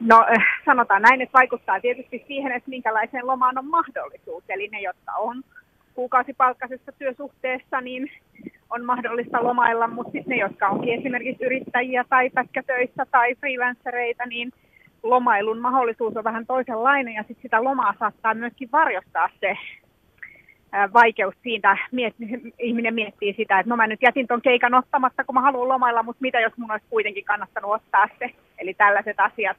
No sanotaan näin, että vaikuttaa tietysti siihen, että minkälaiseen lomaan on mahdollisuus. Eli ne, jotka on kuukausipalkkaisessa työsuhteessa, niin on mahdollista lomailla, mutta sitten ne, jotka onkin esimerkiksi yrittäjiä tai pätkätöissä tai freelancereita, niin lomailun mahdollisuus on vähän toisenlainen ja sitten sitä lomaa saattaa myöskin varjostaa se vaikeus siitä, miet, ihminen miettii sitä, että no mä nyt jätin ton keikan ottamatta, kun mä haluan lomailla, mutta mitä jos mun olisi kuitenkin kannattanut ottaa se. Eli tällaiset asiat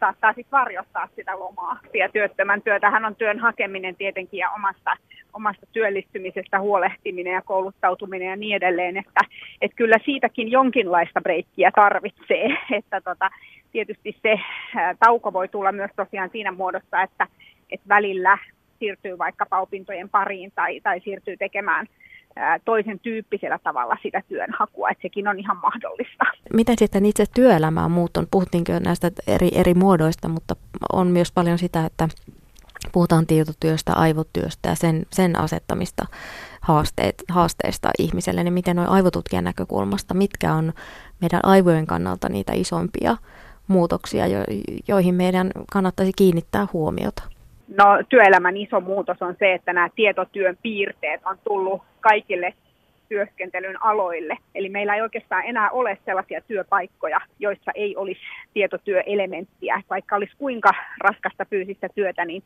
saattaa sitten varjostaa sitä lomaa. Ja työttömän työtähän on työn hakeminen tietenkin ja omasta, omasta työllistymisestä huolehtiminen ja kouluttautuminen ja niin edelleen, että, että kyllä siitäkin jonkinlaista breikkiä tarvitsee. Että tota, tietysti se ää, tauko voi tulla myös tosiaan siinä muodossa, että, että välillä siirtyy vaikkapa opintojen pariin tai, tai siirtyy tekemään toisen tyyppisellä tavalla sitä työnhakua, että sekin on ihan mahdollista. Miten sitten itse työelämä on muuttunut? Puhuttiinko näistä eri, eri muodoista, mutta on myös paljon sitä, että puhutaan tietotyöstä, aivotyöstä ja sen, sen asettamista haasteet, haasteista ihmiselle, niin miten noin aivotutkijan näkökulmasta, mitkä on meidän aivojen kannalta niitä isompia muutoksia, jo, joihin meidän kannattaisi kiinnittää huomiota? No työelämän iso muutos on se, että nämä tietotyön piirteet on tullut kaikille työskentelyn aloille. Eli meillä ei oikeastaan enää ole sellaisia työpaikkoja, joissa ei olisi tietotyöelementtiä. Vaikka olisi kuinka raskasta fyysistä työtä, niin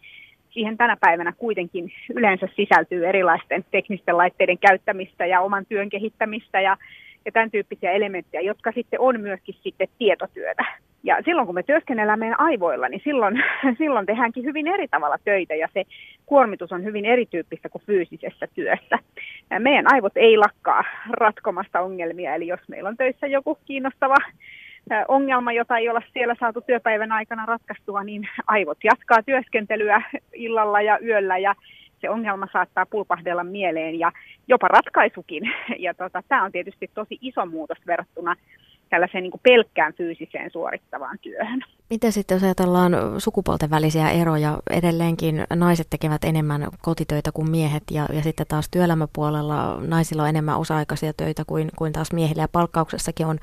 siihen tänä päivänä kuitenkin yleensä sisältyy erilaisten teknisten laitteiden käyttämistä ja oman työn kehittämistä ja, ja tämän tyyppisiä elementtejä, jotka sitten on myöskin sitten tietotyötä. Ja silloin kun me työskennellään meidän aivoilla, niin silloin, silloin tehdäänkin hyvin eri tavalla töitä ja se kuormitus on hyvin erityyppistä kuin fyysisessä työssä. Meidän aivot ei lakkaa ratkomasta ongelmia, eli jos meillä on töissä joku kiinnostava ongelma, jota ei olla siellä saatu työpäivän aikana ratkaistua, niin aivot jatkaa työskentelyä illalla ja yöllä ja se ongelma saattaa pulpahdella mieleen ja jopa ratkaisukin. Ja tota, tämä on tietysti tosi iso muutos verrattuna tällaiseen niin kuin pelkkään fyysiseen suorittavaan työhön. Miten sitten jos ajatellaan sukupuolten välisiä eroja, edelleenkin naiset tekevät enemmän kotitöitä kuin miehet ja, ja sitten taas työelämäpuolella naisilla on enemmän osa-aikaisia töitä kuin, kuin taas miehillä ja palkkauksessakin on,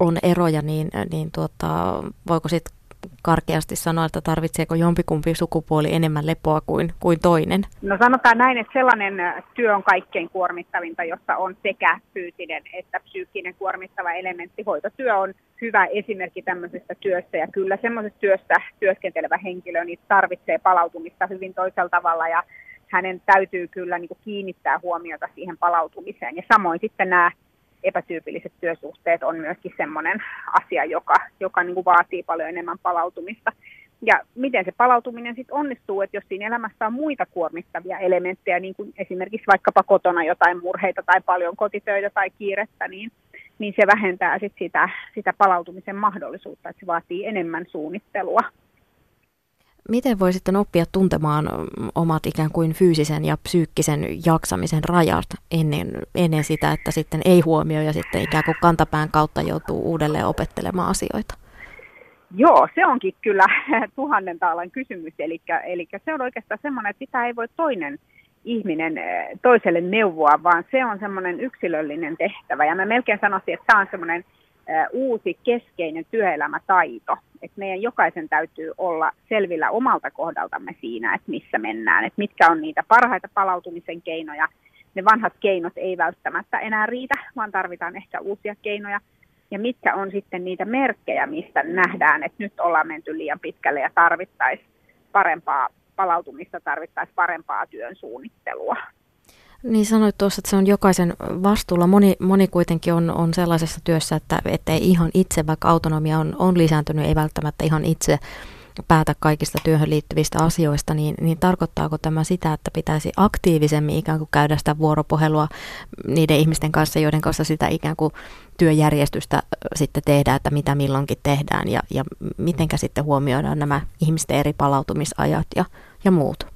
on eroja, niin, niin tuota, voiko sitten karkeasti sanoa, että tarvitseeko jompikumpi sukupuoli enemmän lepoa kuin, kuin toinen? No sanotaan näin, että sellainen työ on kaikkein kuormittavinta, jossa on sekä fyysinen että psyykkinen kuormittava elementti. Hoitotyö on hyvä esimerkki tämmöisestä työstä ja kyllä semmoisesta työstä työskentelevä henkilö niin tarvitsee palautumista hyvin toisella tavalla ja hänen täytyy kyllä niin kuin kiinnittää huomiota siihen palautumiseen. Ja samoin sitten nämä epätyypilliset työsuhteet on myöskin semmoinen asia, joka, joka niin kuin vaatii paljon enemmän palautumista. Ja miten se palautuminen sitten onnistuu, että jos siinä elämässä on muita kuormittavia elementtejä, niin kuin esimerkiksi vaikkapa kotona jotain murheita tai paljon kotitöitä tai kiirettä, niin, niin se vähentää sit sitä, sitä palautumisen mahdollisuutta, että se vaatii enemmän suunnittelua. Miten voi sitten oppia tuntemaan omat ikään kuin fyysisen ja psyykkisen jaksamisen rajat ennen, ennen sitä, että sitten ei huomioi ja sitten ikään kuin kantapään kautta joutuu uudelleen opettelemaan asioita? Joo, se onkin kyllä tuhannen taalan kysymys. Eli, se on oikeastaan semmoinen, että sitä ei voi toinen ihminen eh, toiselle neuvoa, vaan se on semmoinen yksilöllinen tehtävä. Ja mä melkein sanoisin, että tämä on semmoinen uusi keskeinen työelämätaito. että meidän jokaisen täytyy olla selvillä omalta kohdaltamme siinä, että missä mennään, että mitkä on niitä parhaita palautumisen keinoja. Ne vanhat keinot ei välttämättä enää riitä, vaan tarvitaan ehkä uusia keinoja. Ja mitkä on sitten niitä merkkejä, mistä nähdään, että nyt ollaan menty liian pitkälle ja tarvittaisiin parempaa palautumista, tarvittaisiin parempaa työn suunnittelua. Niin sanoit tuossa, että se on jokaisen vastuulla. Moni, moni kuitenkin on, on sellaisessa työssä, että, että ei ihan itse, vaikka autonomia on, on lisääntynyt, ei välttämättä ihan itse päätä kaikista työhön liittyvistä asioista, niin, niin tarkoittaako tämä sitä, että pitäisi aktiivisemmin ikään kuin käydä sitä vuoropuhelua niiden ihmisten kanssa, joiden kanssa sitä ikään kuin työjärjestystä sitten tehdään, että mitä milloinkin tehdään ja, ja mitenkä sitten huomioidaan nämä ihmisten eri palautumisajat ja, ja muut?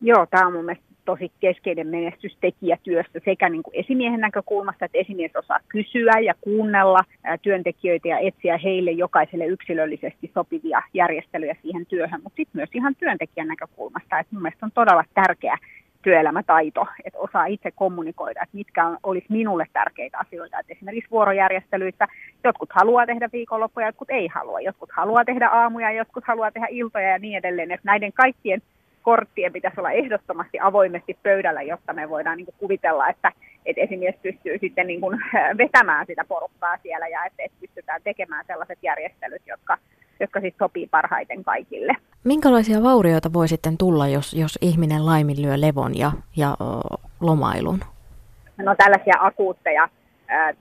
Joo, tämä on mun tosi keskeinen menestystekijä työssä sekä niin kuin esimiehen näkökulmasta, että esimies osaa kysyä ja kuunnella työntekijöitä ja etsiä heille jokaiselle yksilöllisesti sopivia järjestelyjä siihen työhön, mutta sitten myös ihan työntekijän näkökulmasta. Että mun mielestä on todella tärkeä työelämätaito, että osaa itse kommunikoida, että mitkä on, olisi minulle tärkeitä asioita. Että esimerkiksi vuorojärjestelyissä Jotkut haluaa tehdä viikonloppuja, jotkut ei halua. Jotkut haluaa tehdä aamuja, jotkut haluaa tehdä iltoja ja niin edelleen. Että näiden kaikkien korttien pitäisi olla ehdottomasti avoimesti pöydällä, jotta me voidaan niin kuin kuvitella, että, että esimies pystyy sitten niin kuin vetämään sitä porukkaa siellä ja että, että pystytään tekemään sellaiset järjestelyt, jotka, jotka sitten sopii parhaiten kaikille. Minkälaisia vaurioita voi sitten tulla, jos, jos ihminen laiminlyö levon ja, ja lomailun? No tällaisia akuutteja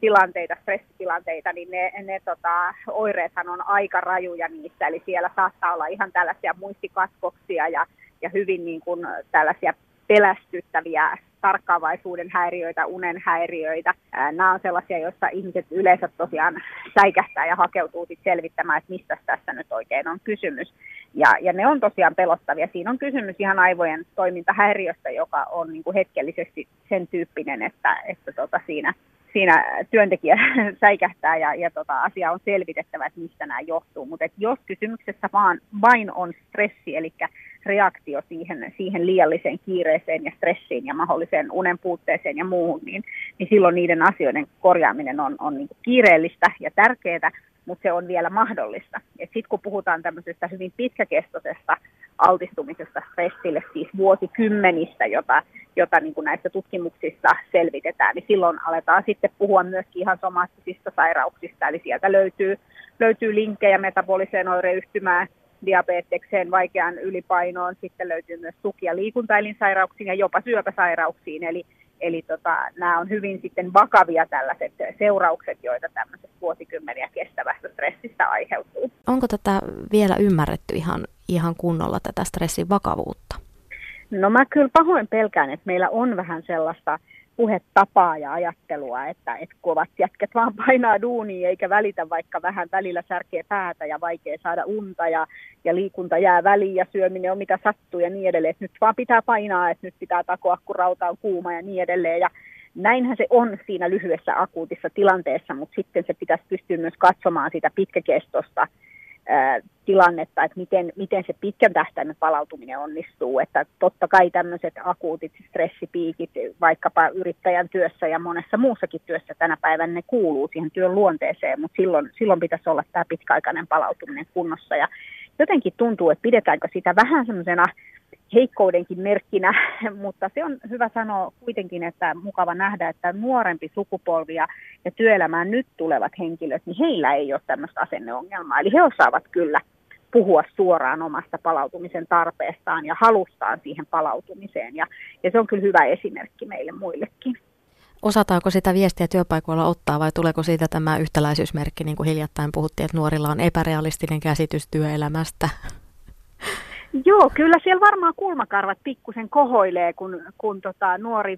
tilanteita, stressitilanteita, niin ne, ne tota, oireethan on aika rajuja niissä, eli siellä saattaa olla ihan tällaisia muistikatkoksia ja, ja hyvin niin kuin tällaisia pelästyttäviä tarkkaavaisuuden häiriöitä, unen häiriöitä. Nämä on sellaisia, joissa ihmiset yleensä tosiaan säikähtää ja hakeutuu sit selvittämään, että mistä tässä nyt oikein on kysymys. Ja, ja ne on tosiaan pelottavia. Siinä on kysymys ihan aivojen toimintahäiriöstä, joka on niin kuin hetkellisesti sen tyyppinen, että, että tota siinä siinä työntekijä säikähtää ja, ja tota, asia on selvitettävä, että mistä nämä johtuu. Mutta jos kysymyksessä vaan vain on stressi, eli reaktio siihen, siihen liialliseen kiireeseen ja stressiin ja mahdolliseen unen puutteeseen ja muuhun, niin, niin silloin niiden asioiden korjaaminen on, on niin kiireellistä ja tärkeää, mutta se on vielä mahdollista. Sitten kun puhutaan tämmöisestä hyvin pitkäkestoisesta altistumisesta stressille, siis vuosikymmenistä, jota, jota niin kuin näissä tutkimuksissa selvitetään, niin silloin aletaan sitten puhua myöskin ihan somaattisista sairauksista, eli sieltä löytyy, löytyy linkkejä metaboliseen oireyhtymään, diabetekseen, vaikeaan ylipainoon, sitten löytyy myös tuki- ja liikuntaelinsairauksiin ja jopa syöpäsairauksiin, eli Eli tota, nämä on hyvin sitten vakavia tällaiset seuraukset, joita tämmöisestä vuosikymmeniä kestävästä stressistä aiheutuu. Onko tätä vielä ymmärretty ihan, ihan kunnolla, tätä stressin vakavuutta? No mä kyllä pahoin pelkään, että meillä on vähän sellaista puhetapaa ja ajattelua, että, että kovat jätket vaan painaa duunia eikä välitä, vaikka vähän välillä särkee päätä ja vaikea saada unta ja, ja liikunta jää väliin ja syöminen on mitä sattuu ja niin edelleen. Että nyt vaan pitää painaa, että nyt pitää takoa, kun rauta on kuuma ja niin edelleen. Ja näinhän se on siinä lyhyessä akuutissa tilanteessa, mutta sitten se pitäisi pystyä myös katsomaan sitä pitkäkestosta tilannetta, että miten, miten se pitkän tähtäimen palautuminen onnistuu. Että totta kai tämmöiset akuutit stressipiikit vaikkapa yrittäjän työssä ja monessa muussakin työssä tänä päivänä ne kuuluu siihen työn luonteeseen, mutta silloin, silloin pitäisi olla tämä pitkäaikainen palautuminen kunnossa. Ja jotenkin tuntuu, että pidetäänkö sitä vähän semmoisena heikkoudenkin merkkinä, mutta se on hyvä sanoa kuitenkin, että mukava nähdä, että nuorempi sukupolvi ja, työelämään nyt tulevat henkilöt, niin heillä ei ole tämmöistä asenneongelmaa. Eli he osaavat kyllä puhua suoraan omasta palautumisen tarpeestaan ja halustaan siihen palautumiseen. Ja, ja se on kyllä hyvä esimerkki meille muillekin. Osataanko sitä viestiä työpaikoilla ottaa vai tuleeko siitä tämä yhtäläisyysmerkki, niin kuin hiljattain puhuttiin, että nuorilla on epärealistinen käsitys työelämästä? Joo, kyllä siellä varmaan kulmakarvat pikkusen kohoilee, kun, kun tota, nuori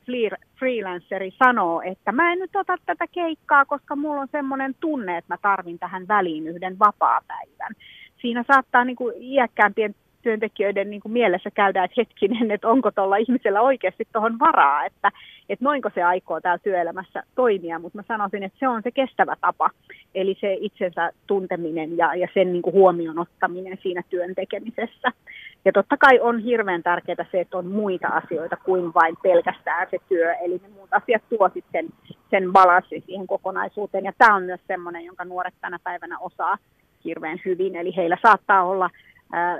freelanceri sanoo, että mä en nyt ota tätä keikkaa, koska mulla on semmoinen tunne, että mä tarvin tähän väliin yhden vapaa-päivän. Siinä saattaa niin kuin iäkkäämpien työntekijöiden niin kuin mielessä käydä, että hetkinen, että onko tuolla ihmisellä oikeasti tuohon varaa, että, että noinko se aikoo täällä työelämässä toimia, mutta mä sanoisin, että se on se kestävä tapa, eli se itsensä tunteminen ja, ja sen niin kuin huomioon ottaminen siinä työn tekemisessä. Ja totta kai on hirveän tärkeää se, että on muita asioita kuin vain pelkästään se työ, eli ne muut asiat tuo sitten sen balanssin siihen kokonaisuuteen, ja tämä on myös semmoinen, jonka nuoret tänä päivänä osaa hirveän hyvin, eli heillä saattaa olla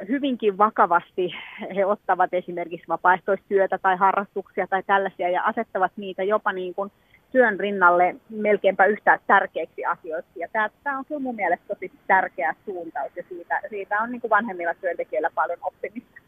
hyvinkin vakavasti he ottavat esimerkiksi vapaaehtoistyötä tai harrastuksia tai tällaisia ja asettavat niitä jopa niin kuin työn rinnalle melkeinpä yhtä tärkeiksi asioiksi. Ja tämä, tämä on kyllä mun mielestä tosi tärkeä suuntaus ja siitä, siitä on niin kuin vanhemmilla työntekijöillä paljon oppimista.